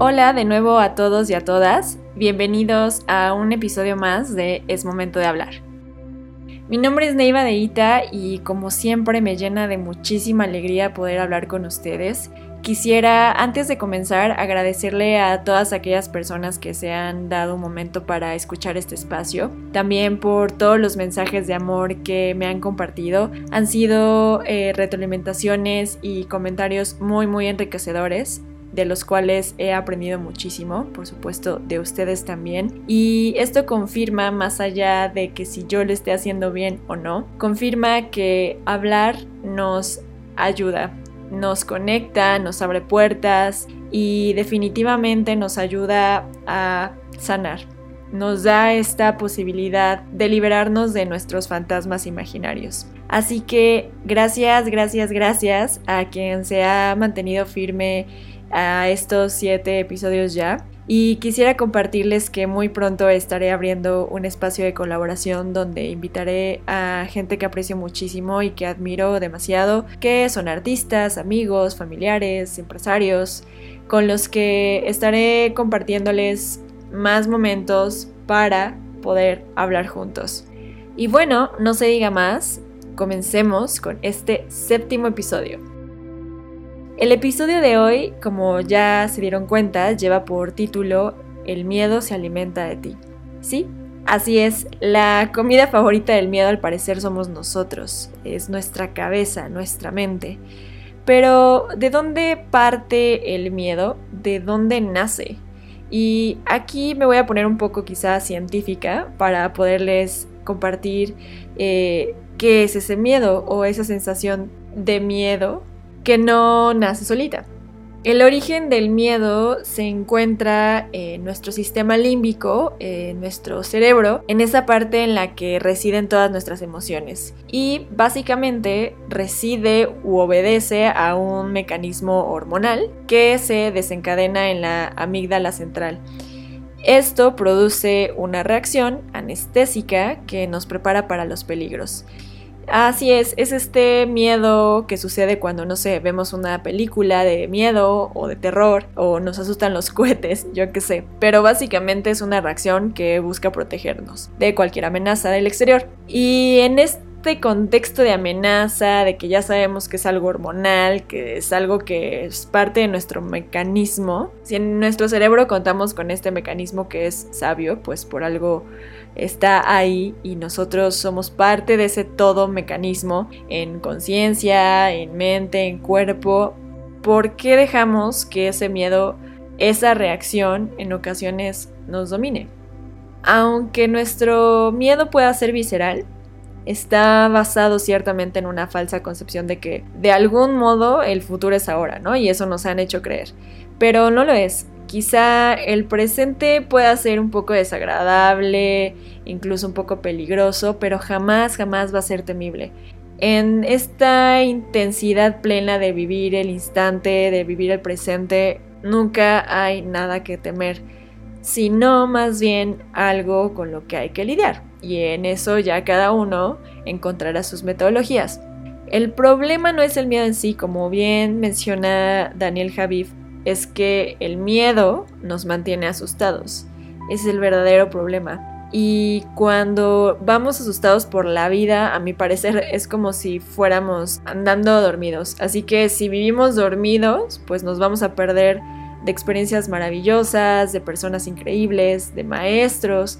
Hola de nuevo a todos y a todas. Bienvenidos a un episodio más de Es Momento de Hablar. Mi nombre es Neiva de Ita y como siempre me llena de muchísima alegría poder hablar con ustedes. Quisiera, antes de comenzar, agradecerle a todas aquellas personas que se han dado un momento para escuchar este espacio. También por todos los mensajes de amor que me han compartido. Han sido eh, retroalimentaciones y comentarios muy, muy enriquecedores de los cuales he aprendido muchísimo, por supuesto, de ustedes también. Y esto confirma, más allá de que si yo lo esté haciendo bien o no, confirma que hablar nos ayuda, nos conecta, nos abre puertas y definitivamente nos ayuda a sanar. Nos da esta posibilidad de liberarnos de nuestros fantasmas imaginarios. Así que gracias, gracias, gracias a quien se ha mantenido firme a estos siete episodios ya. Y quisiera compartirles que muy pronto estaré abriendo un espacio de colaboración donde invitaré a gente que aprecio muchísimo y que admiro demasiado, que son artistas, amigos, familiares, empresarios, con los que estaré compartiéndoles más momentos para poder hablar juntos. Y bueno, no se diga más, comencemos con este séptimo episodio. El episodio de hoy, como ya se dieron cuenta, lleva por título El miedo se alimenta de ti. ¿Sí? Así es, la comida favorita del miedo al parecer somos nosotros, es nuestra cabeza, nuestra mente. Pero, ¿de dónde parte el miedo? ¿De dónde nace? Y aquí me voy a poner un poco quizá científica para poderles compartir eh, qué es ese miedo o esa sensación de miedo que no nace solita. El origen del miedo se encuentra en nuestro sistema límbico, en nuestro cerebro, en esa parte en la que residen todas nuestras emociones. Y básicamente reside u obedece a un mecanismo hormonal que se desencadena en la amígdala central. Esto produce una reacción anestésica que nos prepara para los peligros. Así es, es este miedo que sucede cuando, no sé, vemos una película de miedo o de terror o nos asustan los cohetes, yo qué sé. Pero básicamente es una reacción que busca protegernos de cualquier amenaza del exterior. Y en este contexto de amenaza, de que ya sabemos que es algo hormonal, que es algo que es parte de nuestro mecanismo, si en nuestro cerebro contamos con este mecanismo que es sabio, pues por algo está ahí y nosotros somos parte de ese todo mecanismo en conciencia, en mente, en cuerpo. ¿Por qué dejamos que ese miedo, esa reacción en ocasiones nos domine? Aunque nuestro miedo pueda ser visceral, está basado ciertamente en una falsa concepción de que de algún modo el futuro es ahora, ¿no? Y eso nos han hecho creer. Pero no lo es. Quizá el presente pueda ser un poco desagradable, incluso un poco peligroso, pero jamás, jamás va a ser temible. En esta intensidad plena de vivir el instante, de vivir el presente, nunca hay nada que temer, sino más bien algo con lo que hay que lidiar. Y en eso ya cada uno encontrará sus metodologías. El problema no es el miedo en sí, como bien menciona Daniel Javif, es que el miedo nos mantiene asustados. Es el verdadero problema. Y cuando vamos asustados por la vida, a mi parecer es como si fuéramos andando dormidos. Así que si vivimos dormidos, pues nos vamos a perder de experiencias maravillosas, de personas increíbles, de maestros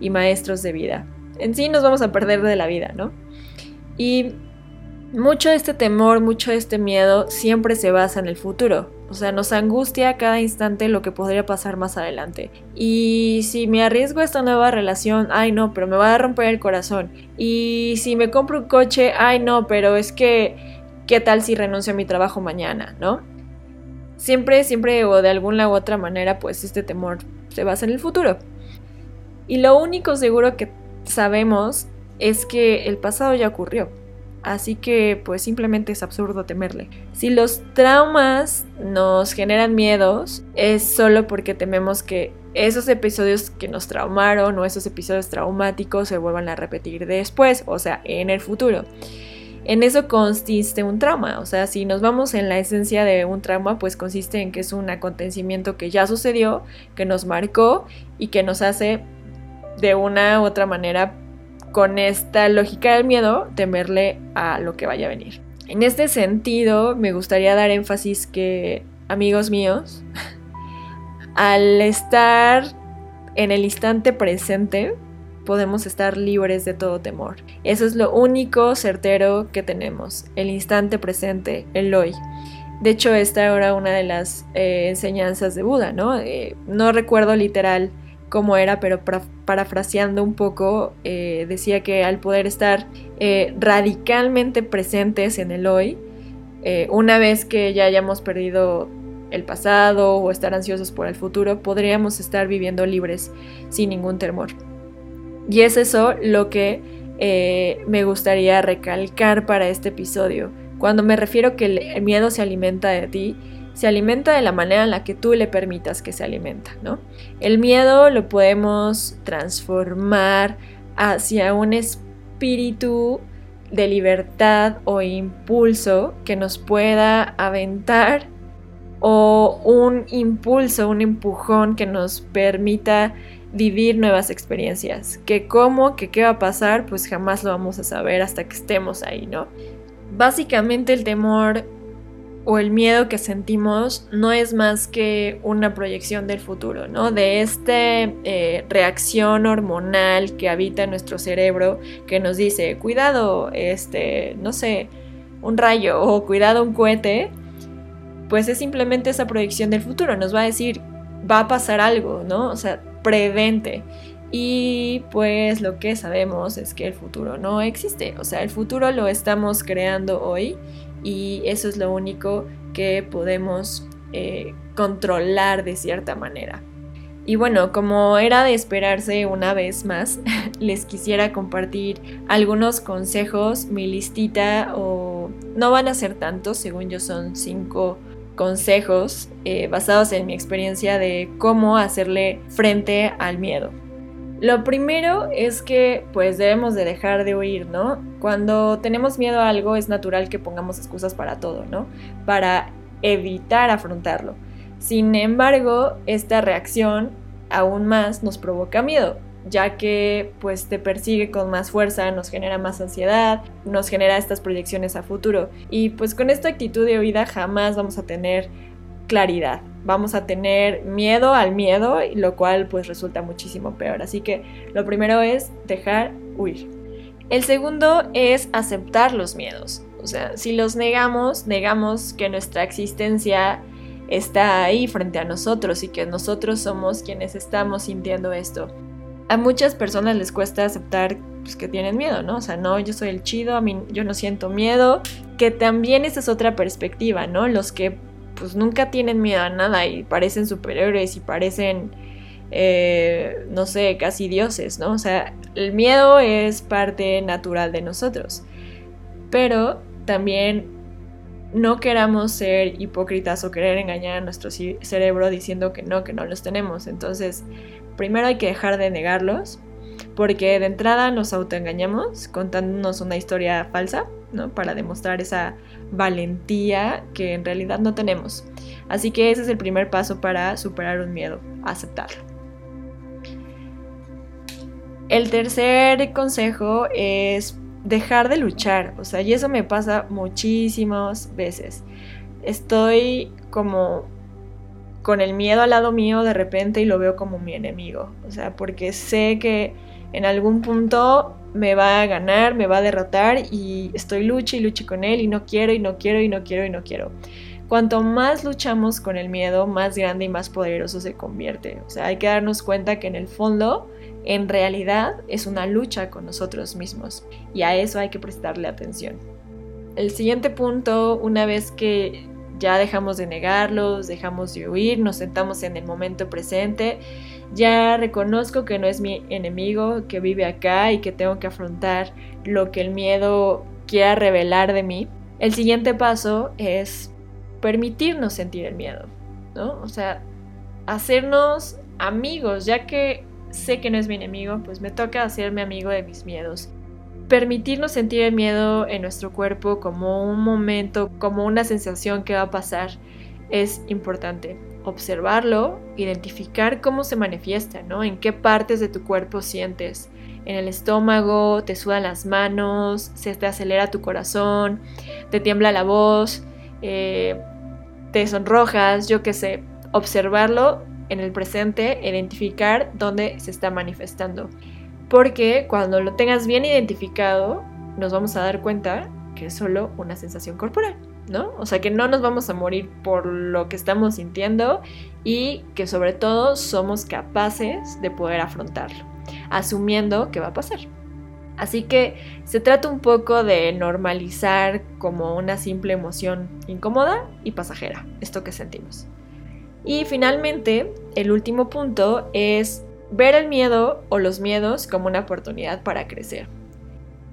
y maestros de vida. En sí nos vamos a perder de la vida, ¿no? Y mucho de este temor, mucho de este miedo siempre se basa en el futuro. O sea, nos angustia cada instante lo que podría pasar más adelante. Y si me arriesgo a esta nueva relación, ay no, pero me va a romper el corazón. Y si me compro un coche, ay no, pero es que, ¿qué tal si renuncio a mi trabajo mañana, no? Siempre, siempre o de alguna u otra manera, pues este temor se basa en el futuro. Y lo único seguro que sabemos es que el pasado ya ocurrió así que pues simplemente es absurdo temerle. Si los traumas nos generan miedos, es solo porque tememos que esos episodios que nos traumaron o esos episodios traumáticos se vuelvan a repetir después, o sea, en el futuro. En eso consiste un trauma. O sea, si nos vamos en la esencia de un trauma, pues consiste en que es un acontecimiento que ya sucedió, que nos marcó y que nos hace de una u otra manera, con esta lógica del miedo, temerle a lo que vaya a venir. En este sentido, me gustaría dar énfasis que, amigos míos, al estar en el instante presente, podemos estar libres de todo temor. Eso es lo único certero que tenemos, el instante presente, el hoy. De hecho, esta era una de las eh, enseñanzas de Buda, ¿no? Eh, no recuerdo literal cómo era, pero parafraseando un poco, eh, decía que al poder estar radicalmente presentes en el hoy, una vez que ya hayamos perdido el pasado o estar ansiosos por el futuro, podríamos estar viviendo libres sin ningún temor. Y es eso lo que eh, me gustaría recalcar para este episodio. Cuando me refiero que el miedo se alimenta de ti, se alimenta de la manera en la que tú le permitas que se alimenta, ¿no? El miedo lo podemos transformar hacia un espíritu de libertad o impulso que nos pueda aventar o un impulso, un empujón que nos permita vivir nuevas experiencias. Que cómo, que qué va a pasar, pues jamás lo vamos a saber hasta que estemos ahí, ¿no? Básicamente el temor o el miedo que sentimos no es más que una proyección del futuro, ¿no? De esta eh, reacción hormonal que habita en nuestro cerebro que nos dice, cuidado, este, no sé, un rayo o cuidado un cohete, pues es simplemente esa proyección del futuro, nos va a decir, va a pasar algo, ¿no? O sea, prevente. Y pues lo que sabemos es que el futuro no existe. O sea, el futuro lo estamos creando hoy y eso es lo único que podemos eh, controlar de cierta manera. Y bueno, como era de esperarse una vez más, les quisiera compartir algunos consejos, mi listita, o no van a ser tantos, según yo son cinco consejos eh, basados en mi experiencia de cómo hacerle frente al miedo. Lo primero es que pues debemos de dejar de huir, ¿no? Cuando tenemos miedo a algo es natural que pongamos excusas para todo, ¿no? Para evitar afrontarlo. Sin embargo, esta reacción aún más nos provoca miedo ya que pues te persigue con más fuerza, nos genera más ansiedad, nos genera estas proyecciones a futuro. Y pues con esta actitud de huida jamás vamos a tener claridad. Vamos a tener miedo al miedo, lo cual pues resulta muchísimo peor. Así que lo primero es dejar huir. El segundo es aceptar los miedos. O sea, si los negamos, negamos que nuestra existencia está ahí frente a nosotros y que nosotros somos quienes estamos sintiendo esto a muchas personas les cuesta aceptar pues, que tienen miedo, ¿no? O sea, no, yo soy el chido, a mí yo no siento miedo, que también esa es otra perspectiva, ¿no? Los que pues nunca tienen miedo a nada y parecen superiores y parecen, eh, no sé, casi dioses, ¿no? O sea, el miedo es parte natural de nosotros, pero también no queramos ser hipócritas o querer engañar a nuestro cerebro diciendo que no, que no los tenemos. Entonces, primero hay que dejar de negarlos, porque de entrada nos autoengañamos contándonos una historia falsa, ¿no? Para demostrar esa valentía que en realidad no tenemos. Así que ese es el primer paso para superar un miedo, aceptarlo. El tercer consejo es dejar de luchar, o sea, y eso me pasa muchísimas veces. Estoy como con el miedo al lado mío de repente y lo veo como mi enemigo. O sea, porque sé que en algún punto me va a ganar, me va a derrotar y estoy lucha y lucha con él y no quiero y no quiero y no quiero y no quiero. Cuanto más luchamos con el miedo, más grande y más poderoso se convierte. O sea, hay que darnos cuenta que en el fondo, en realidad, es una lucha con nosotros mismos y a eso hay que prestarle atención. El siguiente punto, una vez que ya dejamos de negarlos, dejamos de huir, nos sentamos en el momento presente, ya reconozco que no es mi enemigo, que vive acá y que tengo que afrontar lo que el miedo quiera revelar de mí. El siguiente paso es permitirnos sentir el miedo, ¿no? O sea, hacernos amigos, ya que sé que no es mi enemigo, pues me toca hacerme amigo de mis miedos. permitirnos sentir el miedo en nuestro cuerpo como un momento, como una sensación que va a pasar, es importante. Observarlo, identificar cómo se manifiesta, ¿no? En qué partes de tu cuerpo sientes. En el estómago, te sudan las manos, se te acelera tu corazón, te tiembla la voz, eh, te sonrojas, yo qué sé. Observarlo en el presente, identificar dónde se está manifestando. Porque cuando lo tengas bien identificado, nos vamos a dar cuenta que es solo una sensación corporal, ¿no? O sea que no nos vamos a morir por lo que estamos sintiendo y que sobre todo somos capaces de poder afrontarlo, asumiendo que va a pasar. Así que se trata un poco de normalizar como una simple emoción incómoda y pasajera, esto que sentimos. Y finalmente, el último punto es ver el miedo o los miedos como una oportunidad para crecer.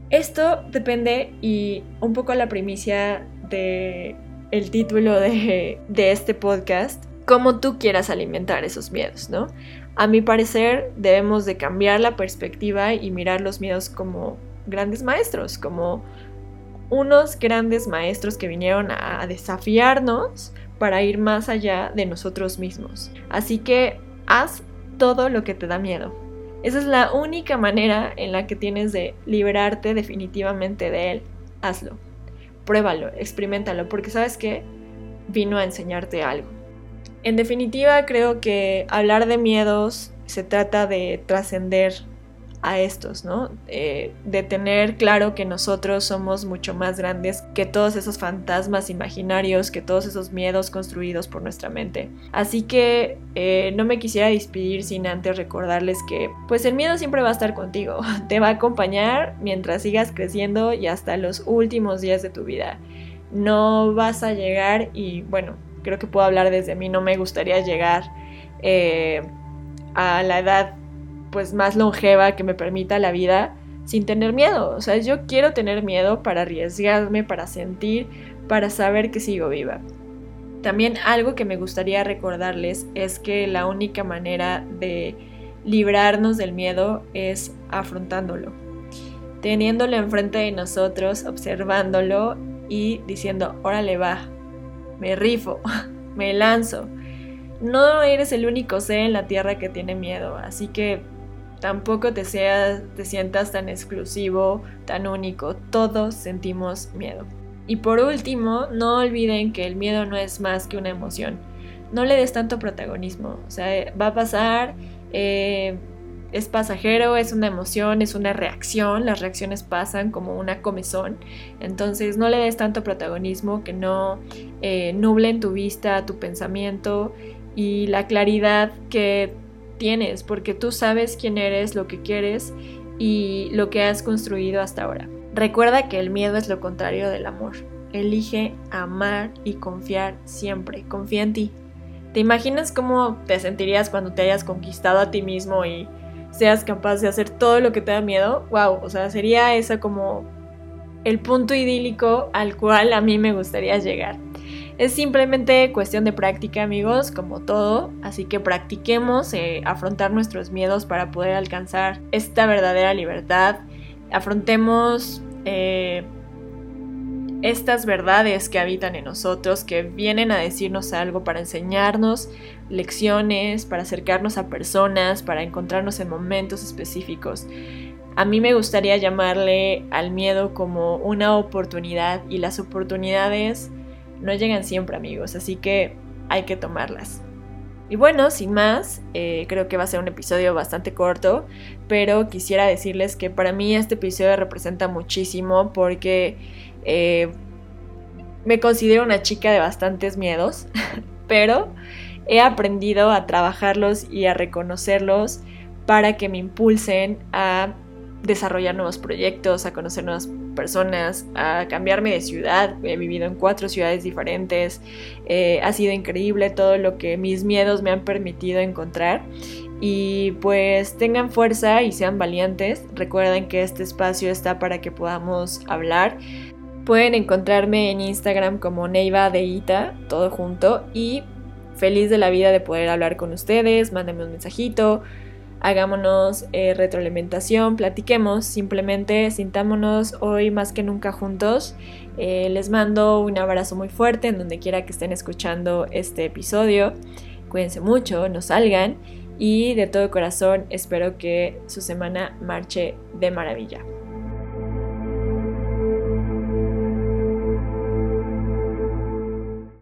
Esto depende y un poco la primicia de el título de, de este podcast, cómo tú quieras alimentar esos miedos, ¿no? A mi parecer debemos de cambiar la perspectiva y mirar los miedos como grandes maestros, como unos grandes maestros que vinieron a desafiarnos para ir más allá de nosotros mismos. Así que haz todo lo que te da miedo. Esa es la única manera en la que tienes de liberarte definitivamente de él. Hazlo. Pruébalo, experimentalo, porque sabes que vino a enseñarte algo. En definitiva, creo que hablar de miedos se trata de trascender a estos, ¿no? Eh, de tener claro que nosotros somos mucho más grandes que todos esos fantasmas imaginarios, que todos esos miedos construidos por nuestra mente. Así que eh, no me quisiera despedir sin antes recordarles que pues el miedo siempre va a estar contigo, te va a acompañar mientras sigas creciendo y hasta los últimos días de tu vida. No vas a llegar y bueno, creo que puedo hablar desde mí, no me gustaría llegar eh, a la edad pues más longeva que me permita la vida sin tener miedo. O sea, yo quiero tener miedo para arriesgarme, para sentir, para saber que sigo viva. También algo que me gustaría recordarles es que la única manera de librarnos del miedo es afrontándolo, teniéndolo enfrente de nosotros, observándolo y diciendo, órale va, me rifo, me lanzo. No eres el único ser en la tierra que tiene miedo, así que Tampoco te, seas, te sientas tan exclusivo, tan único. Todos sentimos miedo. Y por último, no olviden que el miedo no es más que una emoción. No le des tanto protagonismo. O sea, va a pasar, eh, es pasajero, es una emoción, es una reacción. Las reacciones pasan como una comezón. Entonces no le des tanto protagonismo que no eh, nublen tu vista, tu pensamiento y la claridad que porque tú sabes quién eres, lo que quieres y lo que has construido hasta ahora. Recuerda que el miedo es lo contrario del amor. Elige amar y confiar siempre. Confía en ti. ¿Te imaginas cómo te sentirías cuando te hayas conquistado a ti mismo y seas capaz de hacer todo lo que te da miedo? Wow, o sea, sería esa como el punto idílico al cual a mí me gustaría llegar. Es simplemente cuestión de práctica, amigos, como todo, así que practiquemos eh, afrontar nuestros miedos para poder alcanzar esta verdadera libertad. Afrontemos eh, estas verdades que habitan en nosotros, que vienen a decirnos algo para enseñarnos lecciones, para acercarnos a personas, para encontrarnos en momentos específicos. A mí me gustaría llamarle al miedo como una oportunidad y las oportunidades no llegan siempre amigos, así que hay que tomarlas. Y bueno, sin más, eh, creo que va a ser un episodio bastante corto, pero quisiera decirles que para mí este episodio representa muchísimo porque eh, me considero una chica de bastantes miedos, pero he aprendido a trabajarlos y a reconocerlos para que me impulsen a desarrollar nuevos proyectos, a conocer nuevas personas, a cambiarme de ciudad. He vivido en cuatro ciudades diferentes. Eh, ha sido increíble todo lo que mis miedos me han permitido encontrar. Y pues tengan fuerza y sean valientes. Recuerden que este espacio está para que podamos hablar. Pueden encontrarme en Instagram como Neiva de Ita, todo junto. Y feliz de la vida de poder hablar con ustedes. Mándenme un mensajito hagámonos eh, retroalimentación, platiquemos, simplemente sintámonos hoy más que nunca juntos. Eh, les mando un abrazo muy fuerte en donde quiera que estén escuchando este episodio. Cuídense mucho, no salgan y de todo corazón espero que su semana marche de maravilla.